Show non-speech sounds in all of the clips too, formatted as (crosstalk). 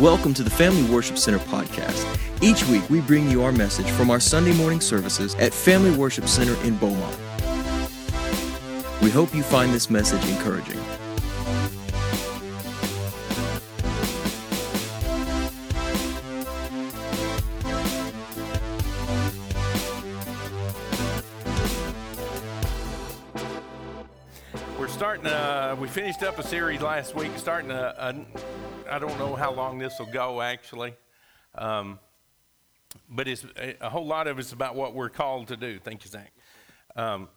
Welcome to the Family Worship Center podcast. Each week, we bring you our message from our Sunday morning services at Family Worship Center in Beaumont. We hope you find this message encouraging. We're starting. Uh, we finished up a series last week. Starting a, a I don't know how long this will go actually, um, but it's a, whole lot of it's about what we're called to do. Thank you, Zach. Um,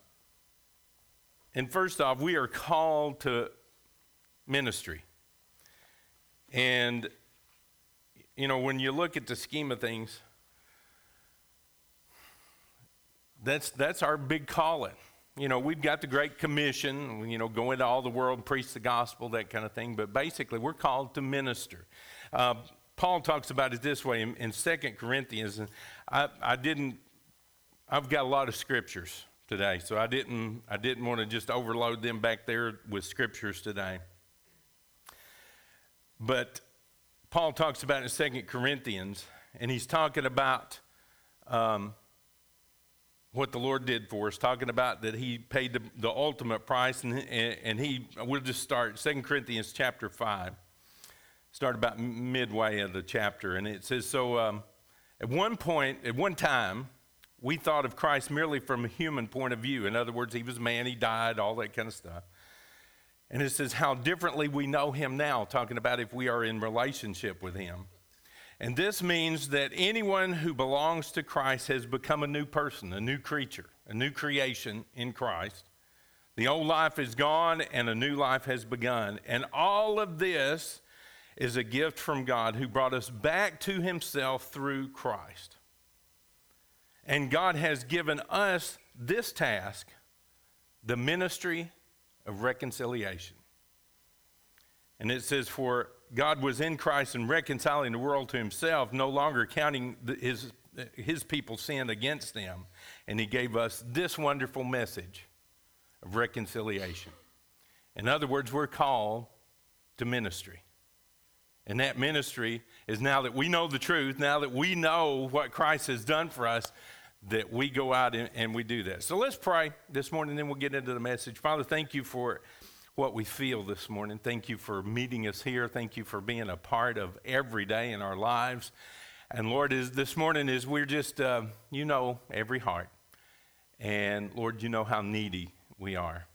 and first off, we are called to ministry. And you know, when you look at the scheme of things, that's that's our big calling you know, we've got the Great Commission, you know, go into all the world, preach the gospel, that kind of thing. But basically, we're called to minister. Uh, Paul talks about it this way in, in 2 Corinthians. And I, I didn't, I've got a lot of scriptures today, so I didn't, I didn't want to just overload them back there with scriptures today. But Paul talks about in 2 Corinthians, and he's talking about. Um, what the Lord did for us, talking about that He paid the, the ultimate price, and, and He, we'll just start Second Corinthians chapter 5, start about midway of the chapter, and it says, So um, at one point, at one time, we thought of Christ merely from a human point of view. In other words, He was man, He died, all that kind of stuff. And it says, How differently we know Him now, talking about if we are in relationship with Him. And this means that anyone who belongs to Christ has become a new person, a new creature, a new creation in Christ. The old life is gone and a new life has begun. And all of this is a gift from God who brought us back to himself through Christ. And God has given us this task the ministry of reconciliation. And it says, For God was in Christ and reconciling the world to himself, no longer counting his, his people's sin against them. And he gave us this wonderful message of reconciliation. In other words, we're called to ministry. And that ministry is now that we know the truth, now that we know what Christ has done for us, that we go out and, and we do that. So let's pray this morning, then we'll get into the message. Father, thank you for what we feel this morning. Thank you for meeting us here. Thank you for being a part of every day in our lives. And Lord, is this morning is we're just uh, you know every heart, and Lord, you know how needy we are.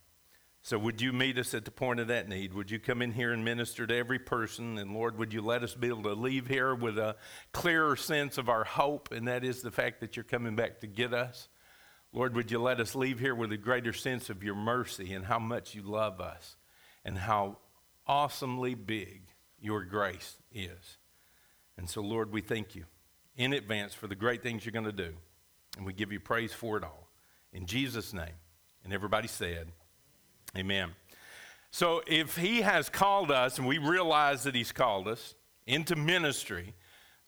So would you meet us at the point of that need? Would you come in here and minister to every person? And Lord, would you let us be able to leave here with a clearer sense of our hope, and that is the fact that you're coming back to get us. Lord, would you let us leave here with a greater sense of your mercy and how much you love us and how awesomely big your grace is. And so, Lord, we thank you in advance for the great things you're going to do. And we give you praise for it all. In Jesus' name. And everybody said, Amen. So, if He has called us, and we realize that He's called us into ministry,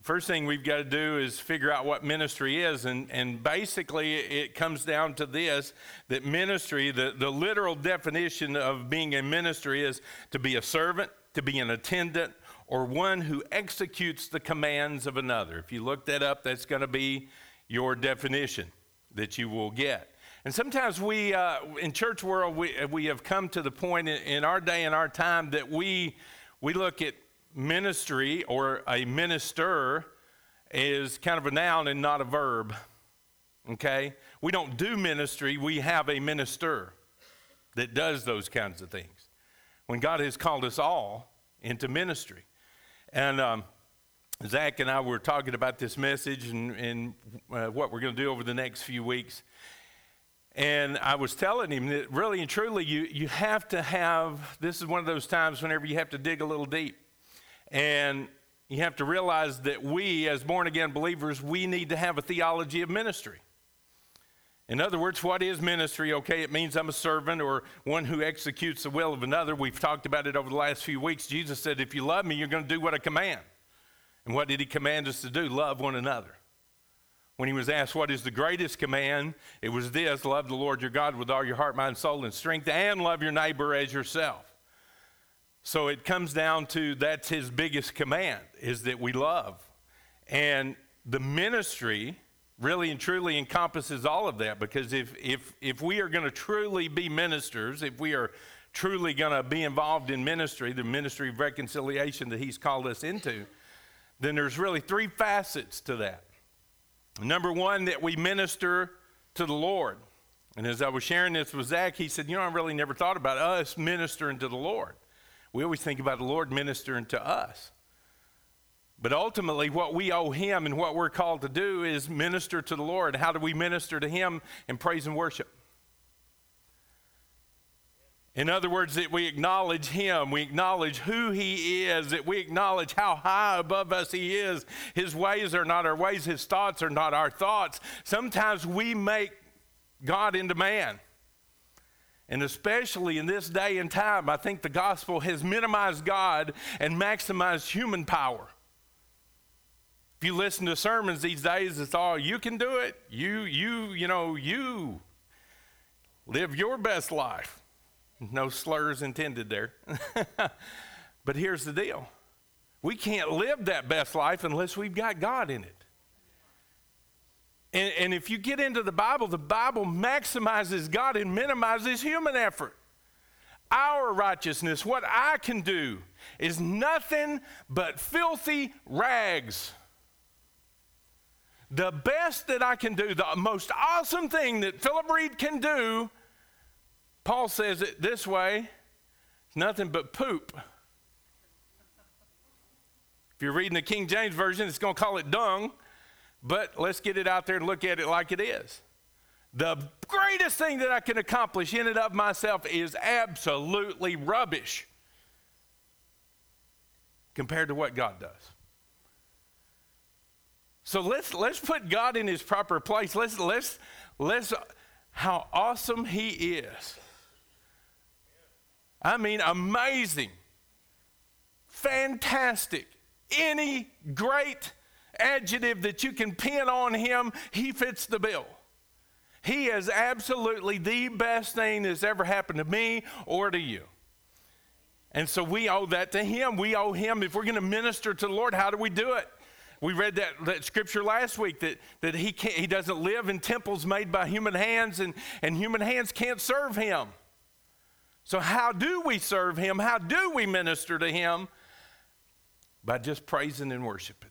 First thing we've got to do is figure out what ministry is. And, and basically, it comes down to this that ministry, the, the literal definition of being a ministry is to be a servant, to be an attendant, or one who executes the commands of another. If you look that up, that's going to be your definition that you will get. And sometimes we, uh, in church world, we, we have come to the point in, in our day and our time that we, we look at ministry or a minister is kind of a noun and not a verb. Okay? We don't do ministry, we have a minister that does those kinds of things. When God has called us all into ministry. And um, Zach and I were talking about this message and, and uh, what we're going to do over the next few weeks. And I was telling him that really and truly, you, you have to have this is one of those times whenever you have to dig a little deep. And you have to realize that we, as born again believers, we need to have a theology of ministry. In other words, what is ministry? Okay, it means I'm a servant or one who executes the will of another. We've talked about it over the last few weeks. Jesus said, If you love me, you're going to do what I command. And what did he command us to do? Love one another. When he was asked, What is the greatest command? It was this love the Lord your God with all your heart, mind, soul, and strength, and love your neighbor as yourself. So it comes down to that's his biggest command is that we love. And the ministry really and truly encompasses all of that because if if if we are going to truly be ministers, if we are truly going to be involved in ministry, the ministry of reconciliation that he's called us into, then there's really three facets to that. Number one, that we minister to the Lord. And as I was sharing this with Zach, he said, You know, I really never thought about us ministering to the Lord. We always think about the Lord ministering to us. But ultimately, what we owe Him and what we're called to do is minister to the Lord. How do we minister to Him in praise and worship? In other words, that we acknowledge Him, we acknowledge who He is, that we acknowledge how high above us He is. His ways are not our ways, His thoughts are not our thoughts. Sometimes we make God into man. And especially in this day and time, I think the gospel has minimized God and maximized human power. If you listen to sermons these days, it's all you can do it. You, you, you know, you live your best life. No slurs intended there. (laughs) but here's the deal we can't live that best life unless we've got God in it. And, and, if you get into the Bible, the Bible maximizes God and minimizes human effort. Our righteousness, what I can do, is nothing but filthy rags. The best that I can do, the most awesome thing that Philip Reed can do Paul says it this way nothing but poop. If you're reading the King James Version, it's going to call it dung, but let's get it out there and look at it like it is. The greatest thing that I can accomplish in and of myself is absolutely rubbish compared to what God does. So let's let's put God in his proper place. Let's let's let's how awesome he is. I mean, amazing, fantastic, any great adjective that you can pin on him, he fits the bill. He is absolutely the best thing that's ever happened to me or to you. And so we owe that to him. We owe him. If we're going to minister to the Lord, how do we do it? We read that, that scripture last week that, that he, can't, he doesn't live in temples made by human hands, and, and human hands can't serve him. So, how do we serve Him? How do we minister to Him? By just praising and worshiping.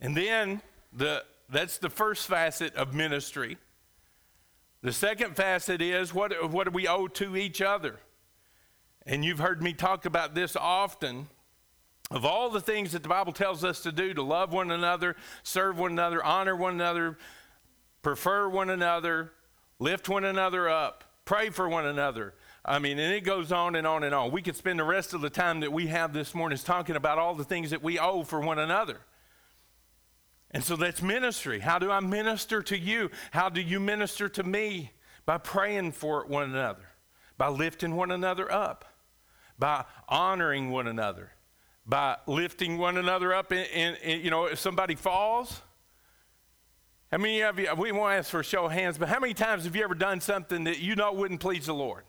And then the, that's the first facet of ministry. The second facet is what, what do we owe to each other? And you've heard me talk about this often. Of all the things that the Bible tells us to do, to love one another, serve one another, honor one another, prefer one another, lift one another up, Pray for one another. I mean, and it goes on and on and on. We could spend the rest of the time that we have this morning talking about all the things that we owe for one another. And so that's ministry. How do I minister to you? How do you minister to me? By praying for one another, by lifting one another up, by honoring one another, by lifting one another up. And, you know, if somebody falls, how many of you, we won't ask for a show of hands, but how many times have you ever done something that you know wouldn't please the Lord?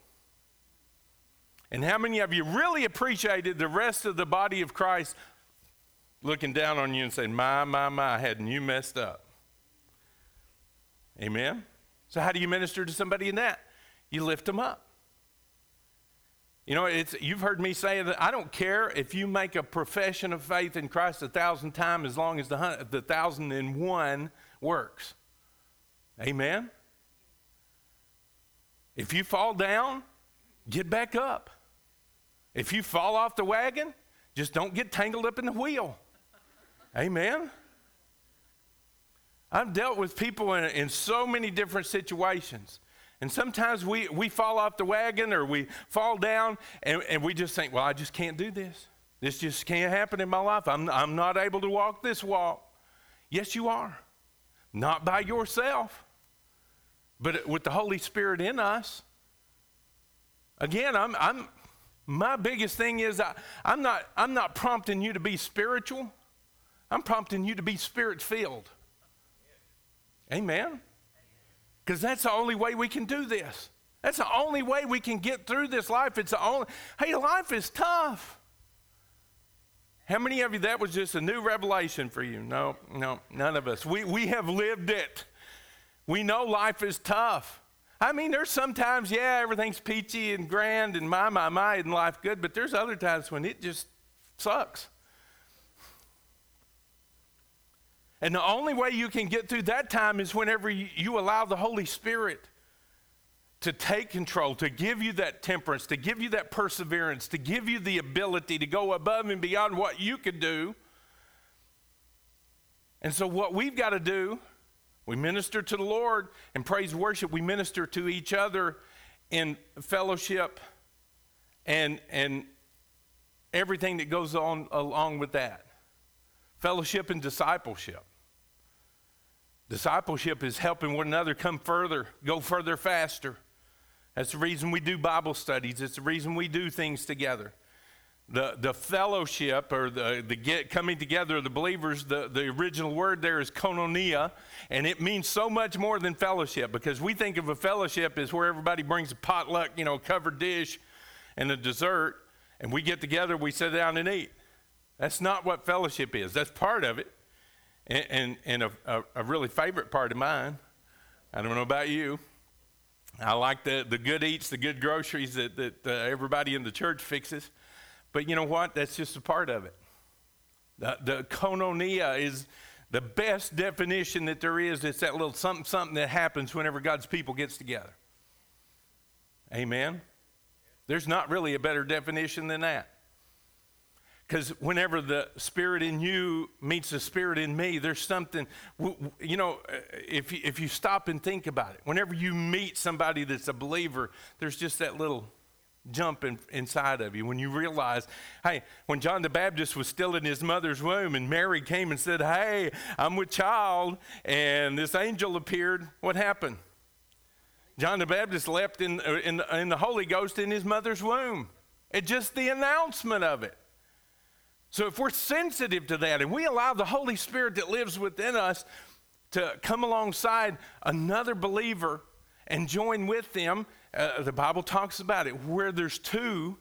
And how many of you really appreciated the rest of the body of Christ looking down on you and saying, My, my, my, hadn't you messed up? Amen? So, how do you minister to somebody in that? You lift them up. You know, it's, you've heard me say that I don't care if you make a profession of faith in Christ a thousand times as long as the, the thousand and one works. Amen? If you fall down, get back up. If you fall off the wagon, just don't get tangled up in the wheel. Amen? I've dealt with people in, in so many different situations. And sometimes we, we fall off the wagon or we fall down and, and we just think, well, I just can't do this. This just can't happen in my life. I'm, I'm not able to walk this walk. Yes, you are. Not by yourself, but with the Holy Spirit in us. Again, I'm, I'm, my biggest thing is I, I'm, not, I'm not prompting you to be spiritual, I'm prompting you to be spirit filled. Amen? Because that's the only way we can do this. That's the only way we can get through this life. It's the only, hey, life is tough. How many of you that was just a new revelation for you? No, no, none of us. We, we have lived it. We know life is tough. I mean, there's sometimes, yeah, everything's peachy and grand and my, my, my, and life good, but there's other times when it just sucks. And the only way you can get through that time is whenever you, allow the Holy Spirit to take control, to give you that temperance, to give you that perseverance, to give you the ability to go above and beyond what you could do. And so, what we've got to do, we minister to the Lord and praise worship, we minister to each other in fellowship and, and everything that goes on along with that. Fellowship and discipleship. Discipleship is helping one another come further, go further faster. That's the reason we do Bible studies. It's the reason we do things together. The, the fellowship or the, the get, coming together of the believers, the, the original word there is koinonia, and it means so much more than fellowship because we think of a fellowship as where everybody brings a potluck, you know, covered dish and a dessert, and we get together, we sit down and eat. That's not what fellowship is. That's part of it, and, and, and a, a, a really favorite part of mine. I don't know about you. I like the, the good eats, the good groceries that, that uh, everybody in the church fixes. But you know what? That's just a part of it. The, the koinonia is the best definition that there is. It's that little something, something that happens whenever God's people gets together. Amen? There's not really a better definition than that. Because whenever the spirit in you meets the spirit in me, there's something, you know, uh, if you, if you stop and think about it, whenever you meet somebody that's a believer, there's just that little jump in, inside of you when you realize, hey, when John the Baptist was still in his mother's womb and Mary came and said, hey, I'm with child, and this angel appeared, what happened? John the Baptist leapt in, uh, in, in the Holy Ghost in his mother's womb. It's just the announcement of it. So if we're sensitive to that and we allow the Holy Spirit that lives within us to come alongside another believer and join with them, uh, the Bible talks about it where there's two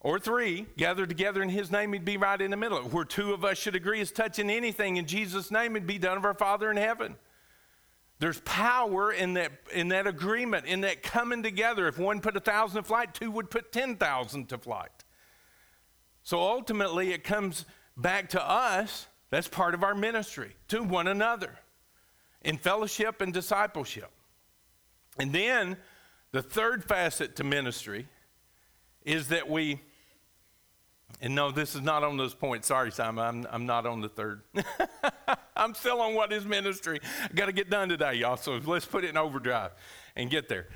or three gathered together in His name, He'd be right in the middle. Where two of us should agree is touching anything in Jesus' name, it'd be done of our Father in heaven. There's power in that, in that agreement, in that coming together. If one put a thousand to flight, two would put 10,000 to flight. So ultimately, it comes back to us. That's part of our ministry to one another in fellowship and discipleship. And then the third facet to ministry is that we, and no, this is not on those points. Sorry, Simon, I'm, I'm not on the third. (laughs) I'm still on what is ministry. I got to get done today, y'all. So let's put it in overdrive and get there.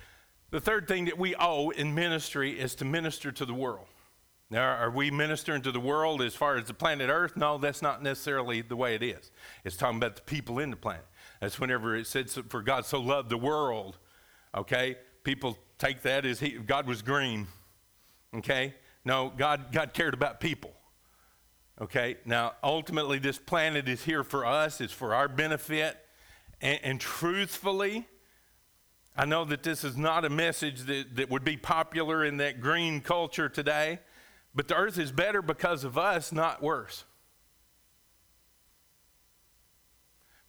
The third thing that we owe in ministry is to minister to the world. Now, are we ministering to the world as far as the planet Earth? No, that's not necessarily the way it is. It's talking about the people in the planet. That's whenever it said, for God so loved the world, okay? People take that as he, God was green, okay? No, God, God cared about people, okay? Now, ultimately, this planet is here for us, it's for our benefit, and, and truthfully, I know that this is not a message that, that would be popular in that green culture today. But the earth is better because of us, not worse.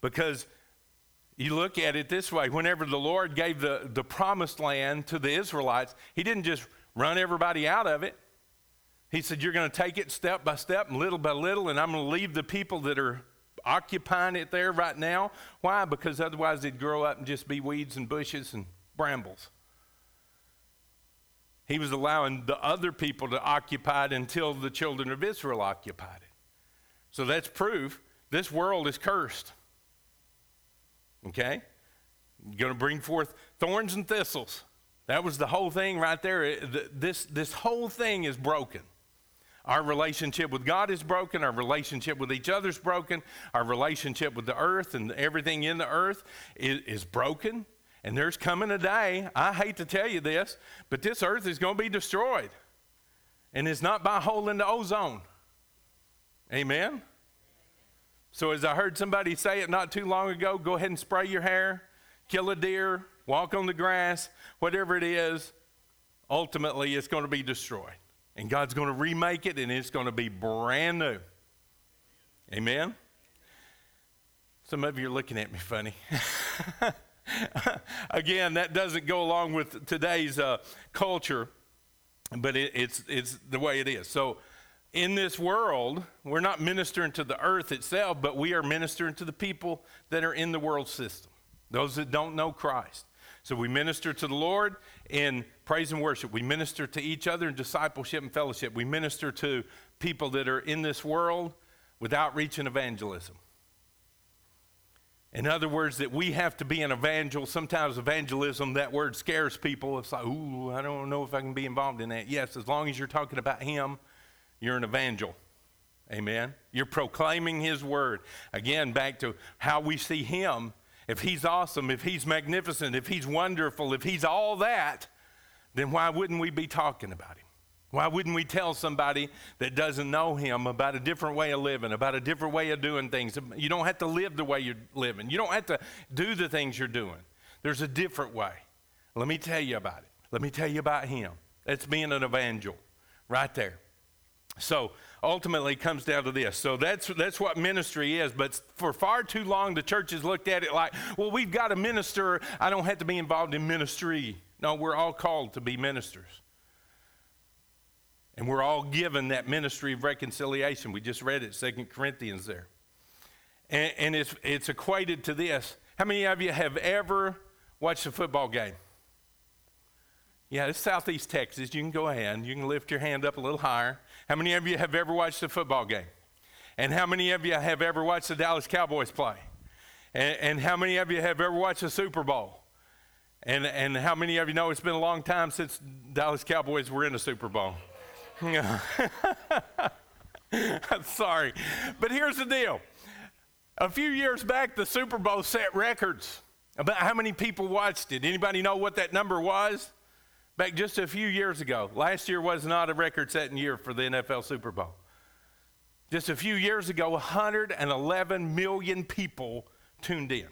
Because you look at it this way whenever the Lord gave the, the promised land to the Israelites, He didn't just run everybody out of it. He said, You're going to take it step by step and little by little, and I'm going to leave the people that are occupying it there right now. Why? Because otherwise they'd grow up and just be weeds and bushes and brambles. He was allowing the other people to occupy it until the children of Israel occupied it. So that's proof this world is cursed. Okay? Going to bring forth thorns and thistles. That was the whole thing right there. This, this whole thing is broken. Our relationship with God is broken. Our relationship with each other is broken. Our relationship with the earth and everything in the earth is, is broken. And there's coming a day, I hate to tell you this, but this earth is going to be destroyed. And it's not by hole in the ozone. Amen? So, as I heard somebody say it not too long ago, go ahead and spray your hair. kill a deer, walk on the grass, whatever it is, ultimately it's going to be destroyed. And God's going to remake it and it's going to be brand new. Amen? Some of you are looking at me funny. (laughs) (laughs) Again, that doesn't go along with today's uh, culture, but it, it's, it's the way it is. So, in this world, we're not ministering to the earth itself, but we are ministering to the people that are in the world system, those that don't know Christ. So we minister to the Lord in praise and worship. We minister to each other in discipleship and fellowship. We minister to people that are in this world with outreach and evangelism. In other words, that we have to be an evangel. Sometimes evangelism, that word scares people. It's like, ooh, I don't know if I can be involved in that. Yes, as long as you're talking about Him, you're an evangel. Amen. You're proclaiming His word. Again, back to how we see Him. If He's awesome, if He's magnificent, if He's wonderful, if He's all that, then why wouldn't we be talking about Him? Why wouldn't we tell somebody that doesn't know him about a different way of living, about a different way of doing things? You don't have to live the way you're living. You don't have to do the things you're doing. There's a different way. Let me tell you about it. Let me tell you about him. That's being an evangel right there. So ultimately it comes down to this. So that's that's what ministry is. But for far too long the church has looked at it like, well, we've got a minister. I don't have to be involved in ministry. No, we're all called to be ministers. And we're all given that ministry of reconciliation. We just read it, Second Corinthians there. And, and it's, it's equated to this. How many of you have ever watched a football game? Yeah, it's Southeast Texas. You can go ahead. You can lift your hand up a little higher. How many of you have ever watched a football game? And how many of you have ever watched the Dallas Cowboys play? And, and how many of you have ever watched a Super Bowl? And, and how many of you know it's been a long time since Dallas Cowboys were in a Super Bowl? I'm (laughs) sorry. But here's the deal. A few years back, the Super Bowl set records about how many people watched it. Anybody know what that number was? Back just a few years ago. Last year was not a record setting year for the NFL Super Bowl. Just a few years ago, 111 million people tuned in.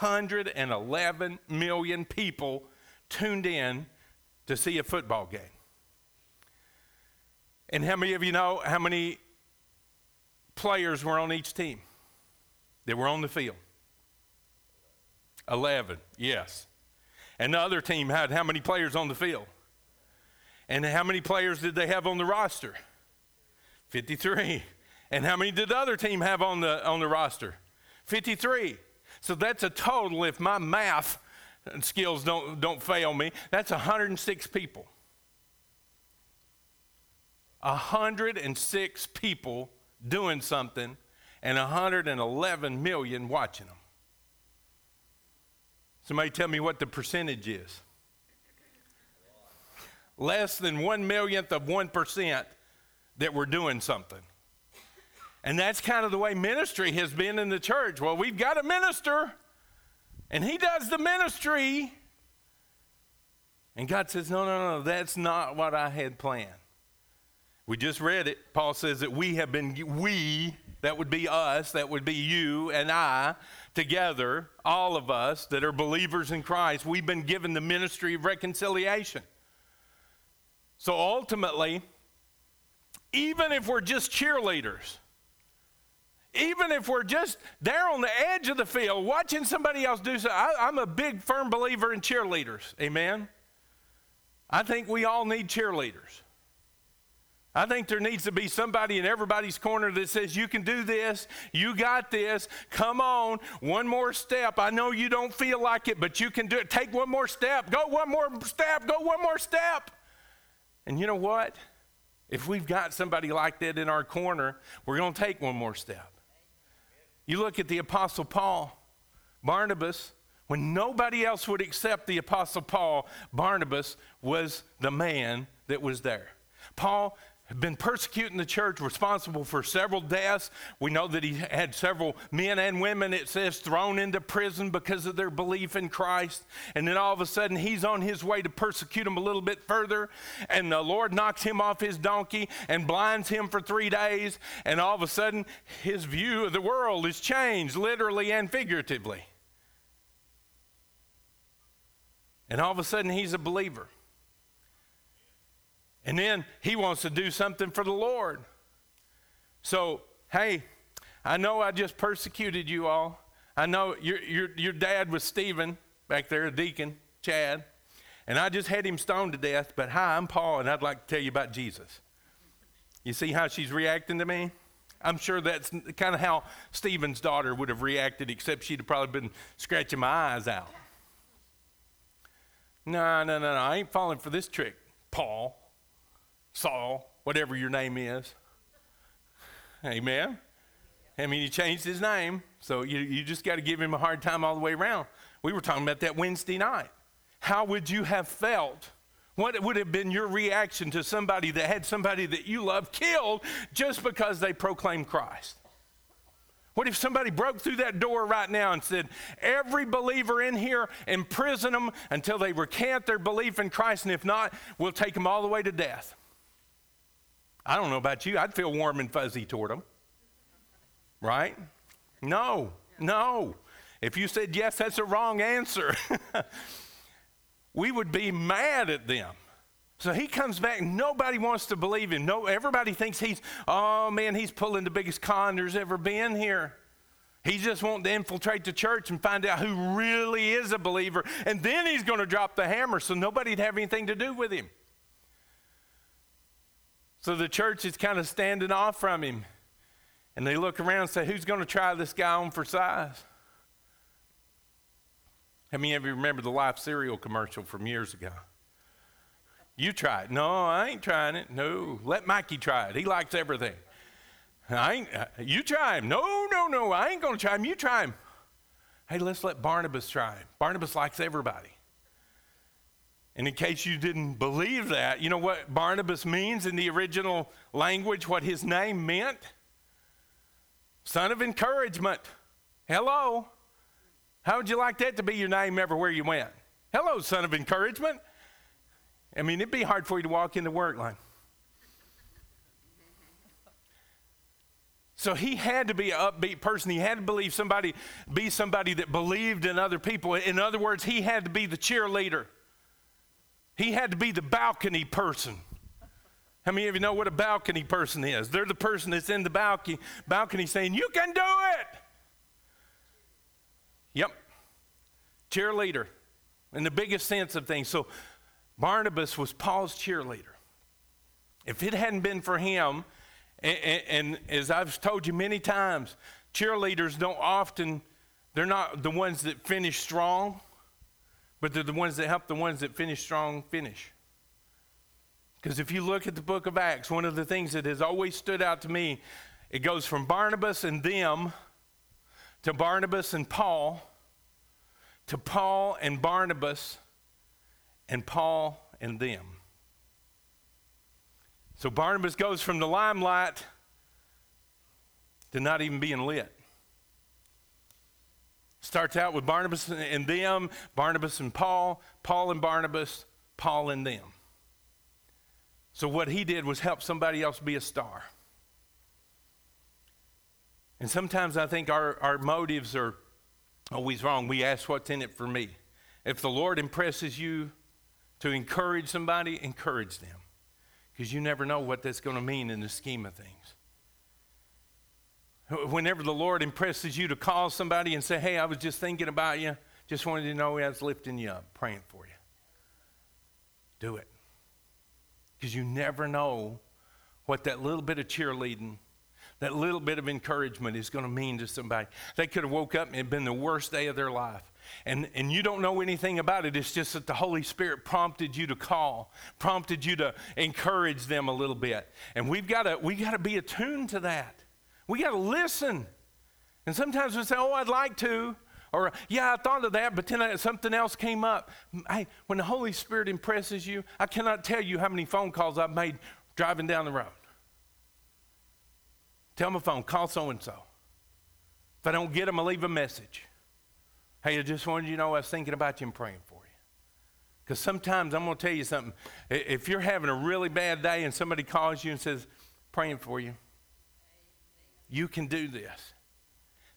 111 million people tuned in to see a football game. And how many of you know how many players were on each team that were on the field? 11, yes. And the other team had how many players on the field? And how many players did they have on the roster? 53. And how many did the other team have on the, on the roster? 53. So that's a total, if my math skills don't, don't fail me, that's 106 people. 106 people doing something and 111 million watching them. Somebody tell me what the percentage is. Less than one millionth of 1% that we're doing something. And that's kind of the way ministry has been in the church. Well, we've got a minister, and he does the ministry. And God says, No, no, no, that's not what I had planned. We just read it. Paul says that we have been, we, that would be us, that would be you and I, together, all of us that are believers in Christ, we've been given the ministry of reconciliation. So ultimately, even if we're just cheerleaders, even if we're just there on the edge of the field watching somebody else do so, I, am a big, firm believer in cheerleaders. Amen? I think we all need cheerleaders. I think there needs to be somebody in everybody's corner that says, You can do this. You got this. Come on. One more step. I know you don't feel like it, but you can do it. Take one more step. Go one more step. Go one more step. And you know what? If we've got somebody like that in our corner, we're going to take one more step. You look at the Apostle Paul, Barnabas, when nobody else would accept the Apostle Paul, Barnabas was the man that was there. Paul have been persecuting the church, responsible for several deaths. We know that he had several men and women, it says, thrown into prison because of their belief in Christ. And then all of a sudden, he's on his way to persecute them a little bit further. And the Lord knocks him off his donkey and blinds him for three days. And all of a sudden, his view of the world is changed, literally and figuratively. And all of a sudden, he's a believer. And then he wants to do something for the Lord. So, hey, I know I just persecuted you all. I know your, your, your dad was Stephen back there, a deacon, Chad. And I just had him stoned to death. But hi, I'm Paul, and I'd like to tell you about Jesus. You see how she's reacting to me? I'm sure that's kind of how Stephen's daughter would have reacted, except she'd have probably been scratching my eyes out. No, no, no, no. I ain't falling for this trick, Paul, Saul, whatever your name is. Amen. I mean, he changed his name, so you, you just got to give him a hard time all the way around. We were talking about that Wednesday night. How would you have felt what would have been your reaction to somebody that had somebody that you love killed just because they proclaimed Christ? What if somebody broke through that door right now and said, Every believer in here, imprison them until they recant their belief in Christ, and if not, we'll take them all the way to death? I don't know about you, I'd feel warm and fuzzy toward them. Right? No, no. If you said yes, that's a wrong answer. (laughs) we would be mad at them. So he comes back. Nobody wants to believe him. No, everybody thinks he's, oh man, he's pulling the biggest con there's ever been here. He just wants to infiltrate the church and find out who really is a believer, and then he's going to drop the hammer so nobody'd have anything to do with him. So the church is kind of standing off from him. And they look around and say, Who's going to try this guy on for size? How many of you remember the Life cereal commercial from years ago? You try it. No, I ain't trying it. No, let Mikey try it. He likes everything. I ain't, uh, you try him. No, no, no, I ain't going to try him. You try him. Hey, let's let Barnabas try him. Barnabas likes everybody. And in case you didn't believe that, you know what Barnabas means in the original language, what his name meant? Son of encouragement. Hello. How would you like that to be your name everywhere you went? Hello, son of encouragement. I mean, it'd be hard for you to walk into work like. So he had to be an upbeat person. He had to believe somebody, be somebody that believed in other people. In other words, he had to be the cheerleader. He had to be the balcony person. How many of you know what a balcony person is? They're the person that's in the balcony, balcony saying, You can do it. Yep. Cheerleader in the biggest sense of things. So Barnabas was Paul's cheerleader. If it hadn't been for him, and, and, and, as I've told you many times, cheerleaders don't often, they're not the ones that finish strong, but they're the ones that help the ones that finish strong finish. Because if you look at the book of Acts, one of the things that has always stood out to me, it goes from Barnabas and them to Barnabas and Paul, to Paul and Barnabas, and Paul and them. So Barnabas goes from the limelight to not even being lit. Starts out with Barnabas and them, Barnabas and Paul, Paul and Barnabas, Paul and them. So what he did was help somebody else be a star. And sometimes I think our, our motives are always wrong. We ask, What's in it for me? If the Lord impresses you to encourage somebody, encourage them. Because you never know what that's going to mean in the scheme of things. Whenever the Lord impresses you to call somebody and say, Hey, I was just thinking about you, just wanted to know I was lifting you up, praying for you. Do it. Because you never know what that little bit of cheerleading that little bit of encouragement is going to mean to somebody. They could have woke up and it been the worst day of their life. And, and you don't know anything about it. It's just that the Holy Spirit prompted you to call, prompted you to encourage them a little bit. And we've got to, we got to be attuned to that. We got to listen. And sometimes we say, oh, I'd like to. Or, yeah, I thought of that, but then I, something else came up. Hey, when the Holy Spirit impresses you, I cannot tell you how many phone calls I've made driving down the road. Tell my phone, call so and so. If I don't get them, I'll leave a message. Hey, I just wanted you to know I was thinking about you and praying for you. Because sometimes I'm going to tell you something. If you're having a really bad day and somebody calls you and says, praying for you, you can do this.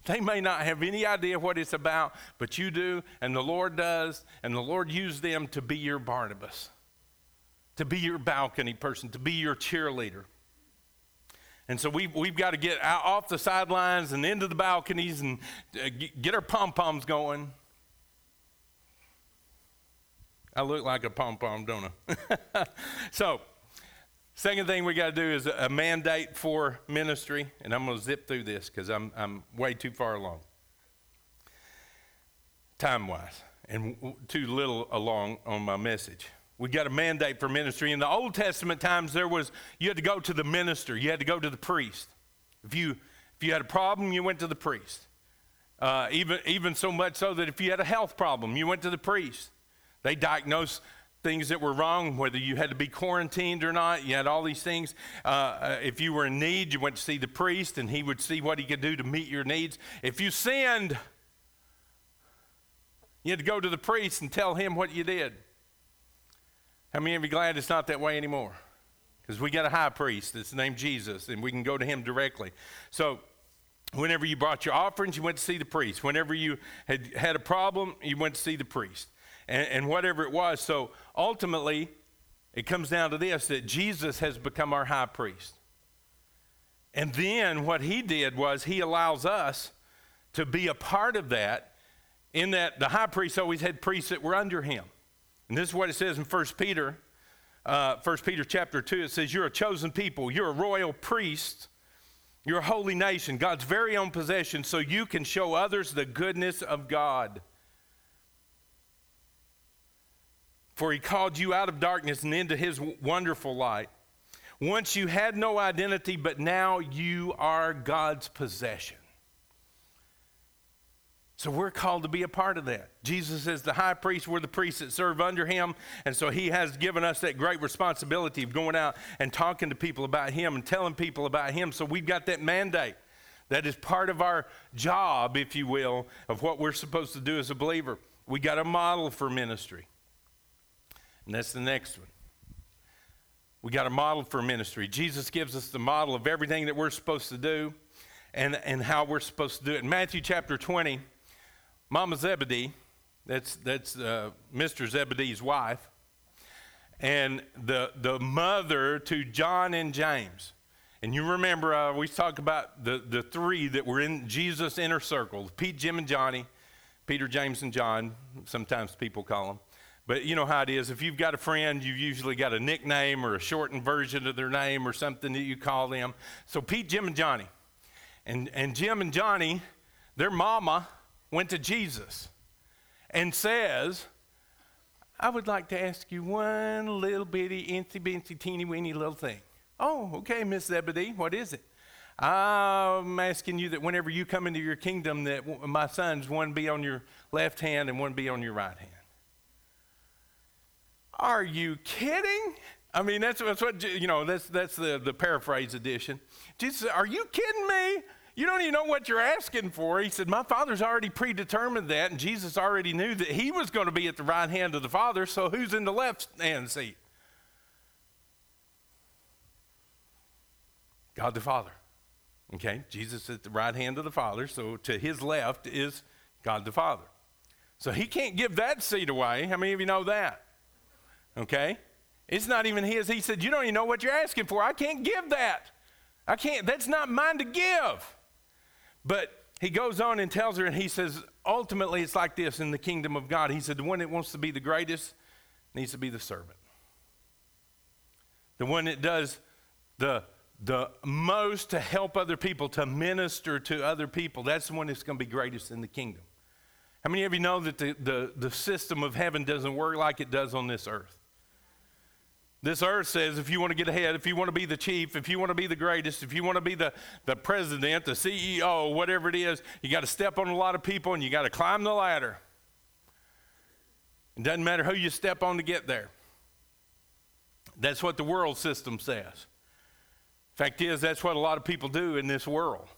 They may not have any idea what it's about, but you do, and the Lord does, and the Lord used them to be your Barnabas, to be your balcony person, to be your cheerleader. And so we've, we've got to get out, off the sidelines and into the balconies and uh, get our pom poms going. I look like a pom pom, don't I? (laughs) so, second thing we got to do is a mandate for ministry, and I'm going to zip through this because I'm, I'm way too far along, time wise, and too little along on my message. We got a mandate for ministry. In the Old Testament times, there was you had to go to the minister, you had to go to the priest. If you if you had a problem, you went to the priest. Uh, even even so much so that if you had a health problem, you went to the priest. They diagnosed things that were wrong, whether you had to be quarantined or not. You had all these things. Uh, uh, if you were in need, you went to see the priest, and he would see what he could do to meet your needs. If you sinned, you had to go to the priest and tell him what you did. How many of you glad it's not that way anymore? Because we got a high priest that's named Jesus, and we can go to him directly. So, whenever you brought your offerings, you went to see the priest. Whenever you had had a problem, you went to see the priest. And, and whatever it was. So, ultimately, it comes down to this that Jesus has become our high priest. And then what he did was he allows us to be a part of that, in that the high priest always had priests that were under him. And this is what it says in 1 Peter, uh, 1 Peter chapter 2. It says, You're a chosen people, you're a royal priest, you're a holy nation, God's very own possession, so you can show others the goodness of God. For he called you out of darkness and into his wonderful light. Once you had no identity, but now you are God's possession. So we're called to be a part of that. Jesus is the high priest, we're the priests that serve under him. And so he has given us that great responsibility of going out and talking to people about him and telling people about him. So we've got that mandate. That is part of our job, if you will, of what we're supposed to do as a believer. We got a model for ministry. And that's the next one. We got a model for ministry. Jesus gives us the model of everything that we're supposed to do and, and how we're supposed to do it. In Matthew chapter 20, Mama Zebedee, that's, that's uh, Mr. Zebedee's wife, and the, the mother to John and James. And you remember, uh, we talked about the, the three that were in Jesus' inner circle Pete, Jim, and Johnny, Peter, James, and John, sometimes people call them. But you know how it is. If you've got a friend, you've usually got a nickname or a shortened version of their name or something that you call them. So Pete, Jim, and Johnny. And, and Jim and Johnny, their mama went to Jesus and says, I would like to ask you one little bitty, incy bincy, teeny weeny little thing. Oh, okay, Miss Zebedee, what is it? I'm asking you that whenever you come into your kingdom, that my sons, one be on your left hand and one be on your right hand. Are you kidding? I mean, that's, that's what, you know, that's, that's the, the paraphrase edition. Jesus said, Are you kidding me? You don't even know what you're asking for. He said, My Father's already predetermined that, and Jesus already knew that He was going to be at the right hand of the Father, so who's in the left hand seat? God the Father. Okay, Jesus at the right hand of the Father, so to his left is God the Father. So he can't give that seat away. How many of you know that? Okay? It's not even his. He said, You don't even know what you're asking for. I can't give that. I can't, that's not mine to give. But he goes on and tells her, and he says, ultimately, it's like this in the kingdom of God. He said, the one that wants to be the greatest needs to be the servant. The one that does the, the most to help other people, to minister to other people, that's the one that's going to be greatest in the kingdom. How many of you know that the, the, the system of heaven doesn't work like it does on this earth? This earth says if you want to get ahead, if you want to be the chief, if you want to be the greatest, if you want to be the, the president, the CEO, whatever it is, you got to step on a lot of people and you got to climb the ladder. It doesn't matter who you step on to get there. That's what the world system says. Fact is, that's what a lot of people do in this world.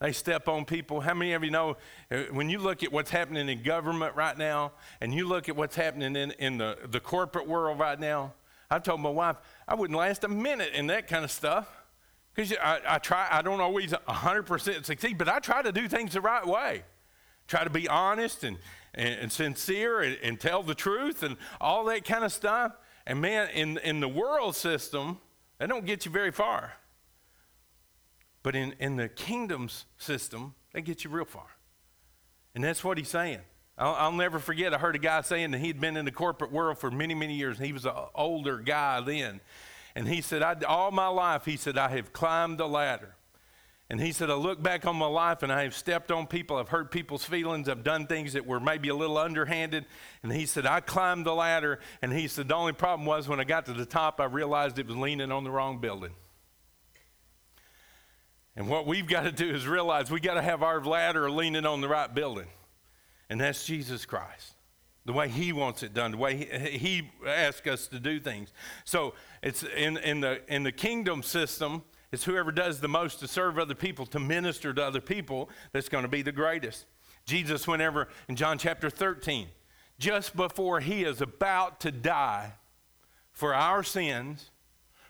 They step on people. How many of you know uh, when you look at what's happening in government right now and you look at what's happening in, in the, the corporate world right now? I told my wife I wouldn't last a minute in that kind of stuff Because I, I try, I don't always 100% succeed, but I try to do things the right way. Try to be honest and, and, and sincere and, and tell the truth and all that kind of stuff. And man, in, in the world system, that don't get you very far. But in, in the kingdom's system, that gets you real far. And that's what he's saying. I'll, I'll, never forget, I heard a guy saying that he'd been in the corporate world for many, many years. He was an older guy then. And he said, All my life, he said, I have climbed the ladder. And he said, I look back on my life and I have stepped on people. I've hurt people's feelings. I've done things that were maybe a little underhanded. And he said, I climbed the ladder. And he said, the only problem was when I got to the top, I realized it was leaning on the wrong building. And what we've got to do is realize we got to have our ladder leaning on the right building. And that's Jesus Christ the way he wants it done, the way he, he asks us to do things. So it's in, in, the, in the kingdom system, it's whoever does the most to serve other people, to minister to other people, that's going to be the greatest. Jesus, whenever in John chapter 13, just before he is about to die for our sins,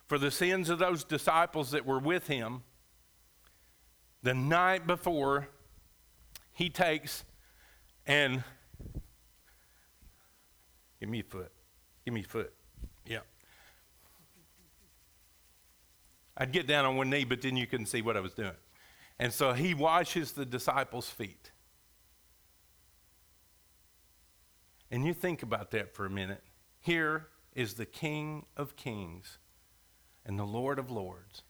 for the sins of those disciples that were with him, the night before, he takes and Give me a foot. Give me a foot. Yeah. I'd get down on one knee, but then you couldn't see what I was doing. And so he washes the disciples' feet. And you think about that for a minute. Here is the King of Kings and the Lord of Lords.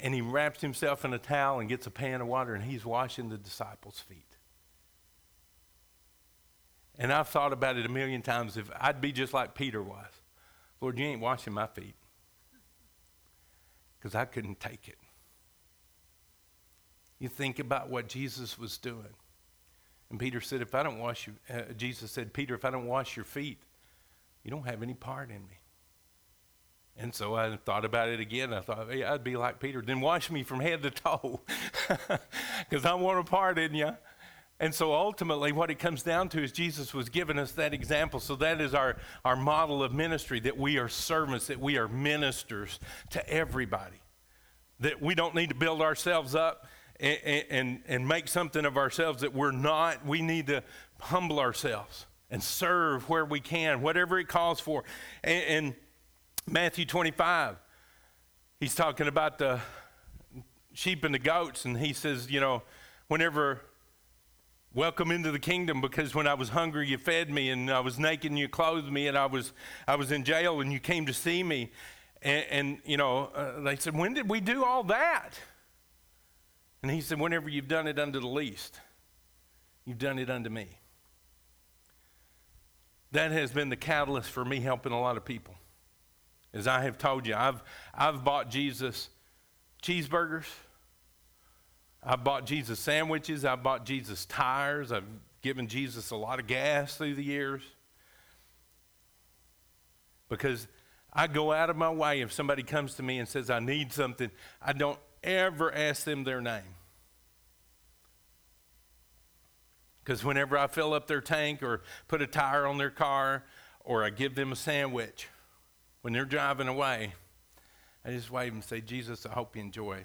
And he wraps himself in a towel and gets a pan of water and he's washing the disciples' feet. And I've thought about it a million times if I'd be just like Peter was. Lord, you ain't washing my feet. Because I couldn't take it. You think about what Jesus was doing. And Peter said, if I don't wash you, uh, Jesus said, Peter, if I don't wash your feet, you don't have any part in me. And so I thought about it again. I thought, yeah, I'd be like Peter. Then wash me from head to toe. (laughs) Because I want a part in you. And so ultimately, what it comes down to is Jesus was giving us that example. So that is our, our model of ministry that we are servants, that we are ministers to everybody. That we don't need to build ourselves up and, and, and make something of ourselves that we're not. We need to humble ourselves and serve where we can, whatever it calls for. And, and Matthew 25, he's talking about the sheep and the goats, and he says, you know, whenever welcome into the kingdom because when I was hungry, you fed me, and I was naked, and you clothed me, and I was, I was in jail, and you came to see me. And, and you know, uh, they said, When did we do all that? And he said, Whenever you've done it unto the least, you've done it unto me. That has been the catalyst for me helping a lot of people. As I have told you, I've, I've bought Jesus cheeseburgers. I bought Jesus sandwiches. I've bought Jesus tires. I've given Jesus a lot of gas through the years. Because I go out of my way if somebody comes to me and says, I need something, I don't ever ask them their name. Because whenever I fill up their tank or put a tire on their car or I give them a sandwich, when they're driving away, I just wave and say, Jesus, I hope you enjoy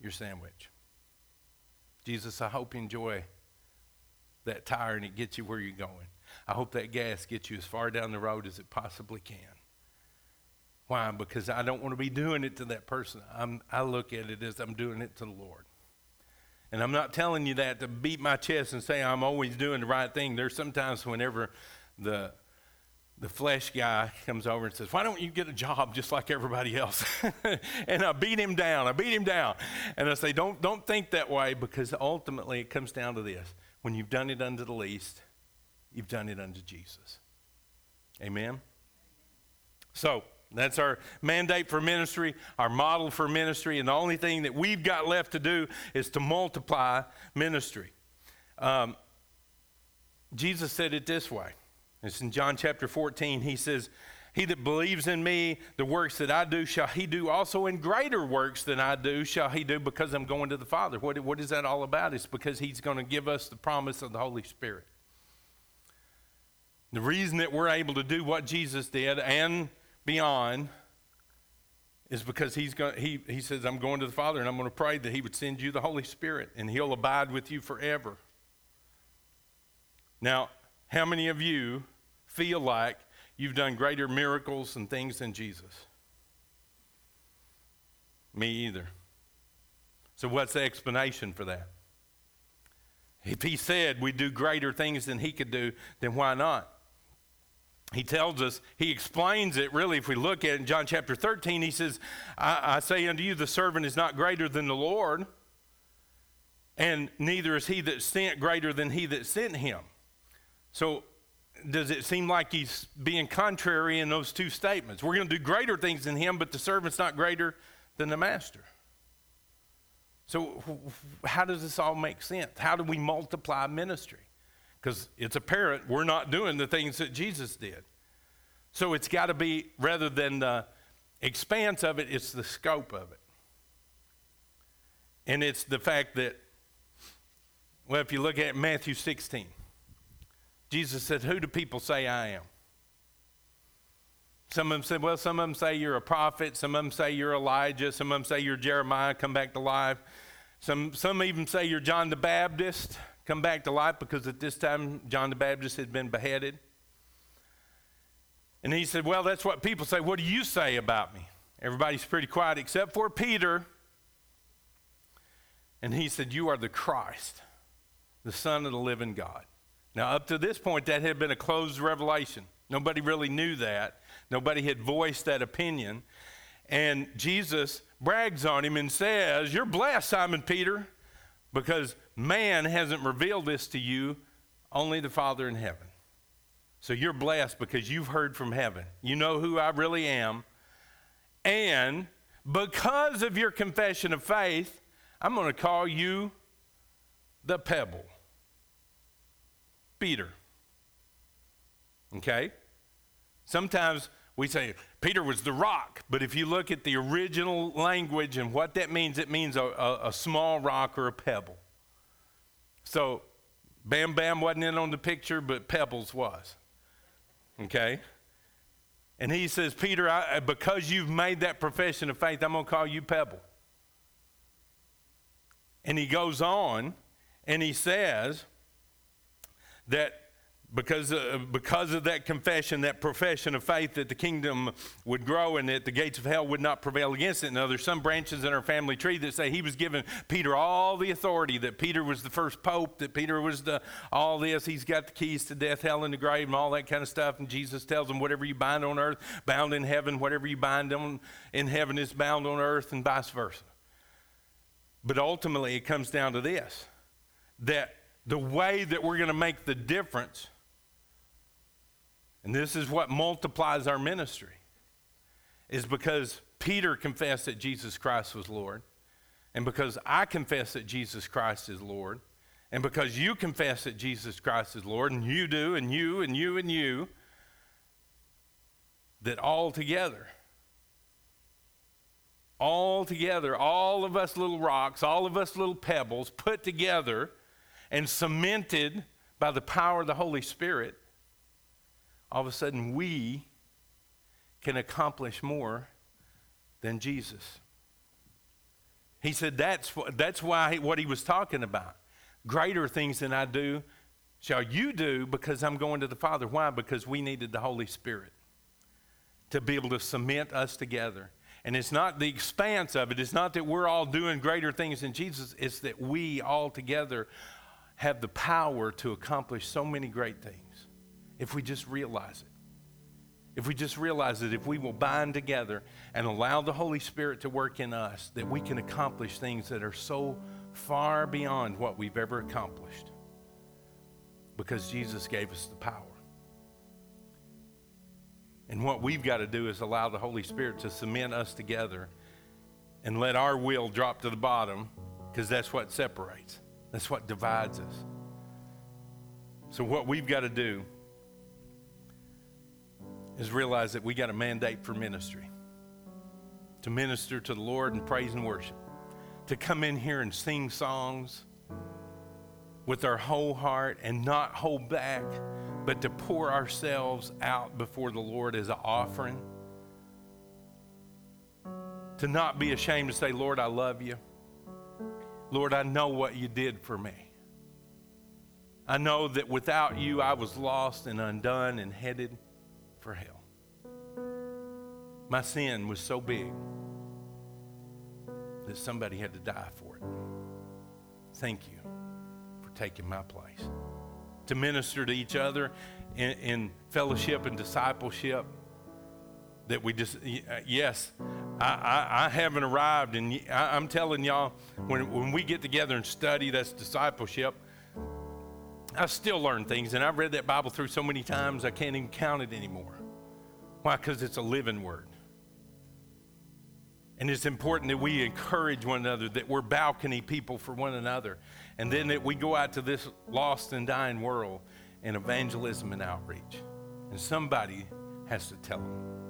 your sandwich. Jesus, I hope you enjoy that tire and it gets you where you're going. I hope that gas gets you as far down the road as it possibly can. Why? Because I don't want to be doing it to that person. I'm, I look at it as I'm doing it to the Lord. And I'm not telling you that to beat my chest and say I'm always doing the right thing. There's sometimes whenever the the flesh guy comes over and says, Why don't you get a job just like everybody else? (laughs) and I beat him down. I beat him down. And I say, don't, don't think that way because ultimately it comes down to this. When you've done it unto the least, you've done it unto Jesus. Amen? So, that's our mandate for ministry, our model for ministry, and the only thing that we've got left to do is to multiply ministry. Um, Jesus said it this way it's in John chapter 14. He says, He that believes in me, the works that I do, shall he do also, in greater works than I do, shall he do because I'm going to the Father. What, what is that all about? It's because he's going to give us the promise of the Holy Spirit. The reason that we're able to do what Jesus did and beyond is because he's going, he, he says, I'm going to the Father and I'm going to pray that he would send you the Holy Spirit and he'll abide with you forever. Now, how many of you feel like you've done greater miracles and things than Jesus? Me either. So, what's the explanation for that? If he said we do greater things than he could do, then why not? He tells us, he explains it really. If we look at it in John chapter 13, he says, I, I say unto you, the servant is not greater than the Lord, and neither is he that sent greater than he that sent him. So, does it seem like he's being contrary in those two statements? We're going to do greater things than him, but the servant's not greater than the master. So, how does this all make sense? How do we multiply ministry? Because it's apparent we're not doing the things that Jesus did. So, it's got to be, rather than the expanse of it, it's the scope of it. And it's the fact that, well, if you look at Matthew 16, Jesus said, Who do people say I am? Some of them said, well, some of them say you're a prophet. Some of them say you're Elijah. Some of them say you're Jeremiah, come back to life. Some, some even say you're John the Baptist, come back to life because at this time John the Baptist had been beheaded. And he said, Well, that's what people say. What do you say about me? Everybody's pretty quiet except for Peter. And he said, You are the Christ, the Son of the living God. Now, up to this point, that had been a closed revelation. Nobody really knew that. Nobody had voiced that opinion. And Jesus brags on him and says, You're blessed, Simon Peter, because man hasn't revealed this to you, only the Father in heaven. So you're blessed because you've heard from heaven. You know who I really am. And because of your confession of faith, I'm going to call you the pebble. Peter. Okay? Sometimes we say Peter was the rock, but if you look at the original language and what that means, it means a, a, a small rock or a pebble. So Bamm-Bamm wasn't in on the picture, but Pebbles was. Okay? And he says, Peter, I, because you've made that profession of faith, I'm going to call you Pebble. And he goes on and he says that because, uh, because of that confession, that profession of faith, that the kingdom would grow and that the gates of hell would not prevail against it. Now, there's some branches in our family tree that say he was giving Peter all the authority, that Peter was the first pope, that Peter was the all this. He's got the keys to death, hell, and the grave, and all that kind of stuff. And Jesus tells him, whatever you bind on earth, bound in heaven. Whatever you bind on, in heaven is bound on earth, and vice versa. But ultimately, it comes down to this that the way that we're going to make the difference. And this is what multiplies our ministry, is because Peter confessed that Jesus Christ was Lord, and because I confess that Jesus Christ is Lord, and because you confess that Jesus Christ is Lord, and you do, and you, and you, and you, that all together, all together, all of us little rocks, all of us little pebbles put together and cemented by the power of the Holy Spirit, all of a sudden we can accomplish more than Jesus. He said that's, that's why what he was talking about. Greater things than I do shall you do because I'm going to the Father. Why? Because we needed the Holy Spirit to be able to cement us together. And it's not the expanse of it, it's not that we're all doing greater things than Jesus, it's that we all together have the power to accomplish so many great things if we just realize it. If we just realize that if we will bind together and allow the Holy Spirit to work in us, that we can accomplish things that are so far beyond what we've ever accomplished because Jesus gave us the power. And what we've got to do is allow the Holy Spirit to cement us together and let our will drop to the bottom because that's what separates, that's what divides us. So, what we've got to do is realize that we got a mandate for ministry to minister to the Lord and praise and worship, to come in here and sing songs with our whole heart and not hold back, but to pour ourselves out before the Lord as an offering. to not be ashamed to say, Lord, I love you. Lord, I know what you did for me. I know that without you, I was lost and undone and headed for hell. My sin was so big that somebody had to die for it. Thank you for taking my place. To minister to each other in, in fellowship and discipleship, that we just, uh, yes, I, I, I haven't arrived. And I, I'm telling y'all, when, when we get together and study, that's discipleship. I still learn things, and I've read that Bible through so many times I can't even count it anymore. Why? Because it's a living word. And it's important that we encourage one another, that we're balcony people for one another, and then that we go out to this lost and dying world in evangelism and outreach. And somebody has to tell them.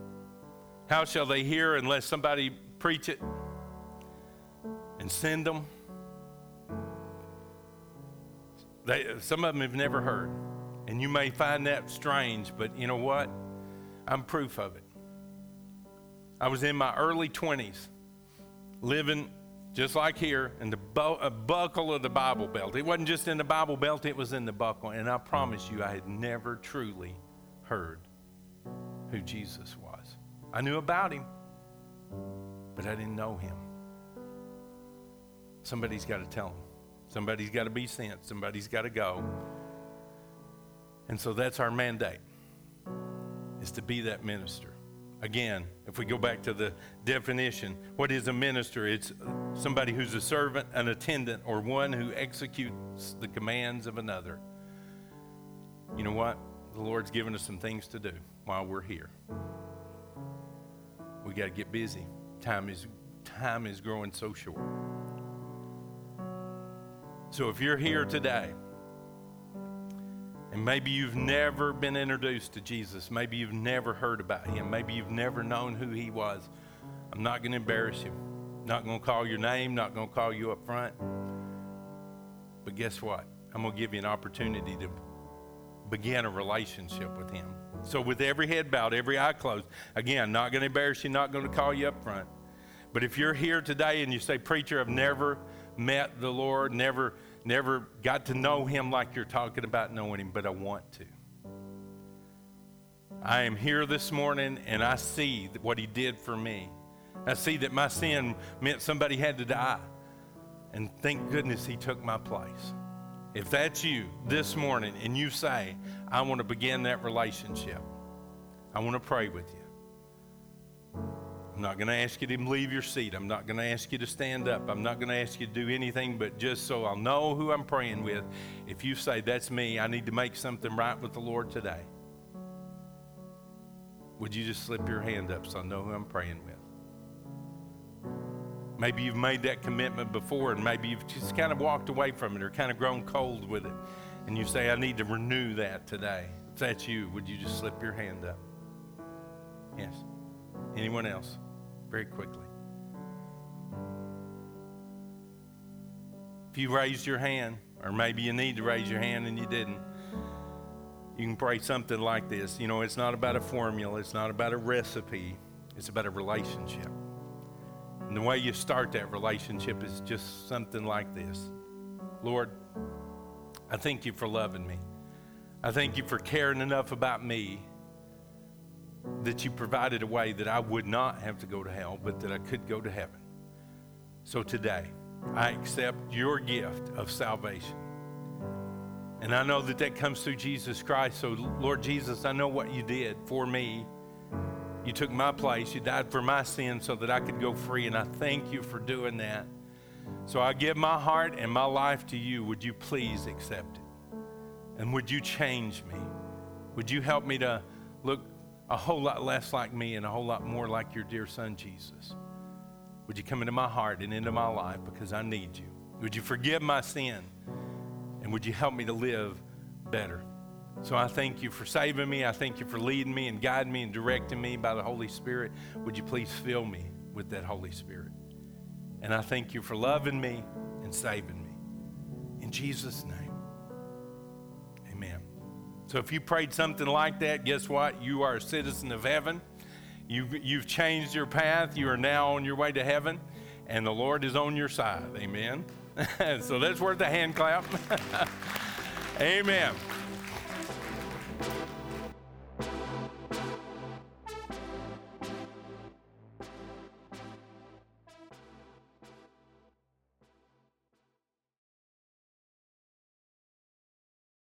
How shall they hear unless somebody preach it and send them? They, some of them have never heard. And you may find that strange, but you know what? I'm proof of it. I was in my early 20s, living just like here in the bu- buckle of the Bible Belt. It wasn't just in the Bible Belt, it was in the buckle. And I promise you, I had never truly heard who Jesus was. I knew about him, but I didn't know him. Somebody's got to tell him. Somebody's got to be sent. Somebody's got to go. And so that's our mandate, is to be that minister. Again, if we go back to the definition, what is a minister? It's somebody who's a servant, an attendant, or one who executes the commands of another. You know what? The Lord's given us some things to do while we're here. We got to get busy. Time is time is growing so short. So if you're here today, and maybe you've never been introduced to Jesus, maybe you've never heard about him, maybe you've never known who he was, I'm not going to embarrass you. Not going to call your name, not going to call you up front. But guess what? I'm going to give you an opportunity to begin a relationship with him. So, with every head bowed, every eye closed, again, not going to embarrass you, not going to call you up front. But if you're here today and you say, Preacher, I've never met the Lord, never, never got to know Him like you're talking about knowing Him, but I want to. I am here this morning and I see what He did for me. I see that my sin meant somebody had to die. And thank goodness He took my place. If that's you this morning and you say, I want to begin that relationship, I want to pray with you. I'm not going to ask you to leave your seat. I'm not going to ask you to stand up. I'm not going to ask you to do anything but just so I'll know who I'm praying with. If you say, That's me, I need to make something right with the Lord today, would you just slip your hand up so I know who I'm praying with? Maybe you've made that commitment before and maybe you've just kind of walked away from it or kind of grown cold with it. And you say, I need to renew that today. If that's you, would you just slip your hand up? Yes. Anyone else? Very quickly. If you raised your hand, or maybe you need to raise your hand and you didn't, you can pray something like this. You know, it's not about a formula, it's not about a recipe, it's about a relationship. And the way you start that relationship is just something like this Lord, I thank you for loving me. I thank you for caring enough about me that you provided a way that I would not have to go to hell, but that I could go to heaven. So today, I accept your gift of salvation. And I know that that comes through Jesus Christ. So, Lord Jesus, I know what you did for me. You took my place. You died for my sins so that I could go free. And I thank you for doing that. So I give my heart and my life to you. Would you please accept it? And would you change me? Would you help me to look a whole lot less like me and a whole lot more like your dear son, Jesus. Would you come into my heart and into my life because I need you? Would you forgive my sin? And would you help me to live better? So I thank you for saving me. I thank you for leading me and guiding me and directing me by the Holy Spirit. Would you please fill me with that Holy Spirit? And I thank you for loving me and saving me. In Jesus' name. Amen. So if you prayed something like that, guess what? You are a citizen of heaven. You, you've changed your path. You are now on your way to heaven, and the Lord is on your side. Amen. (laughs) so that's worth a hand clap. (laughs) Amen.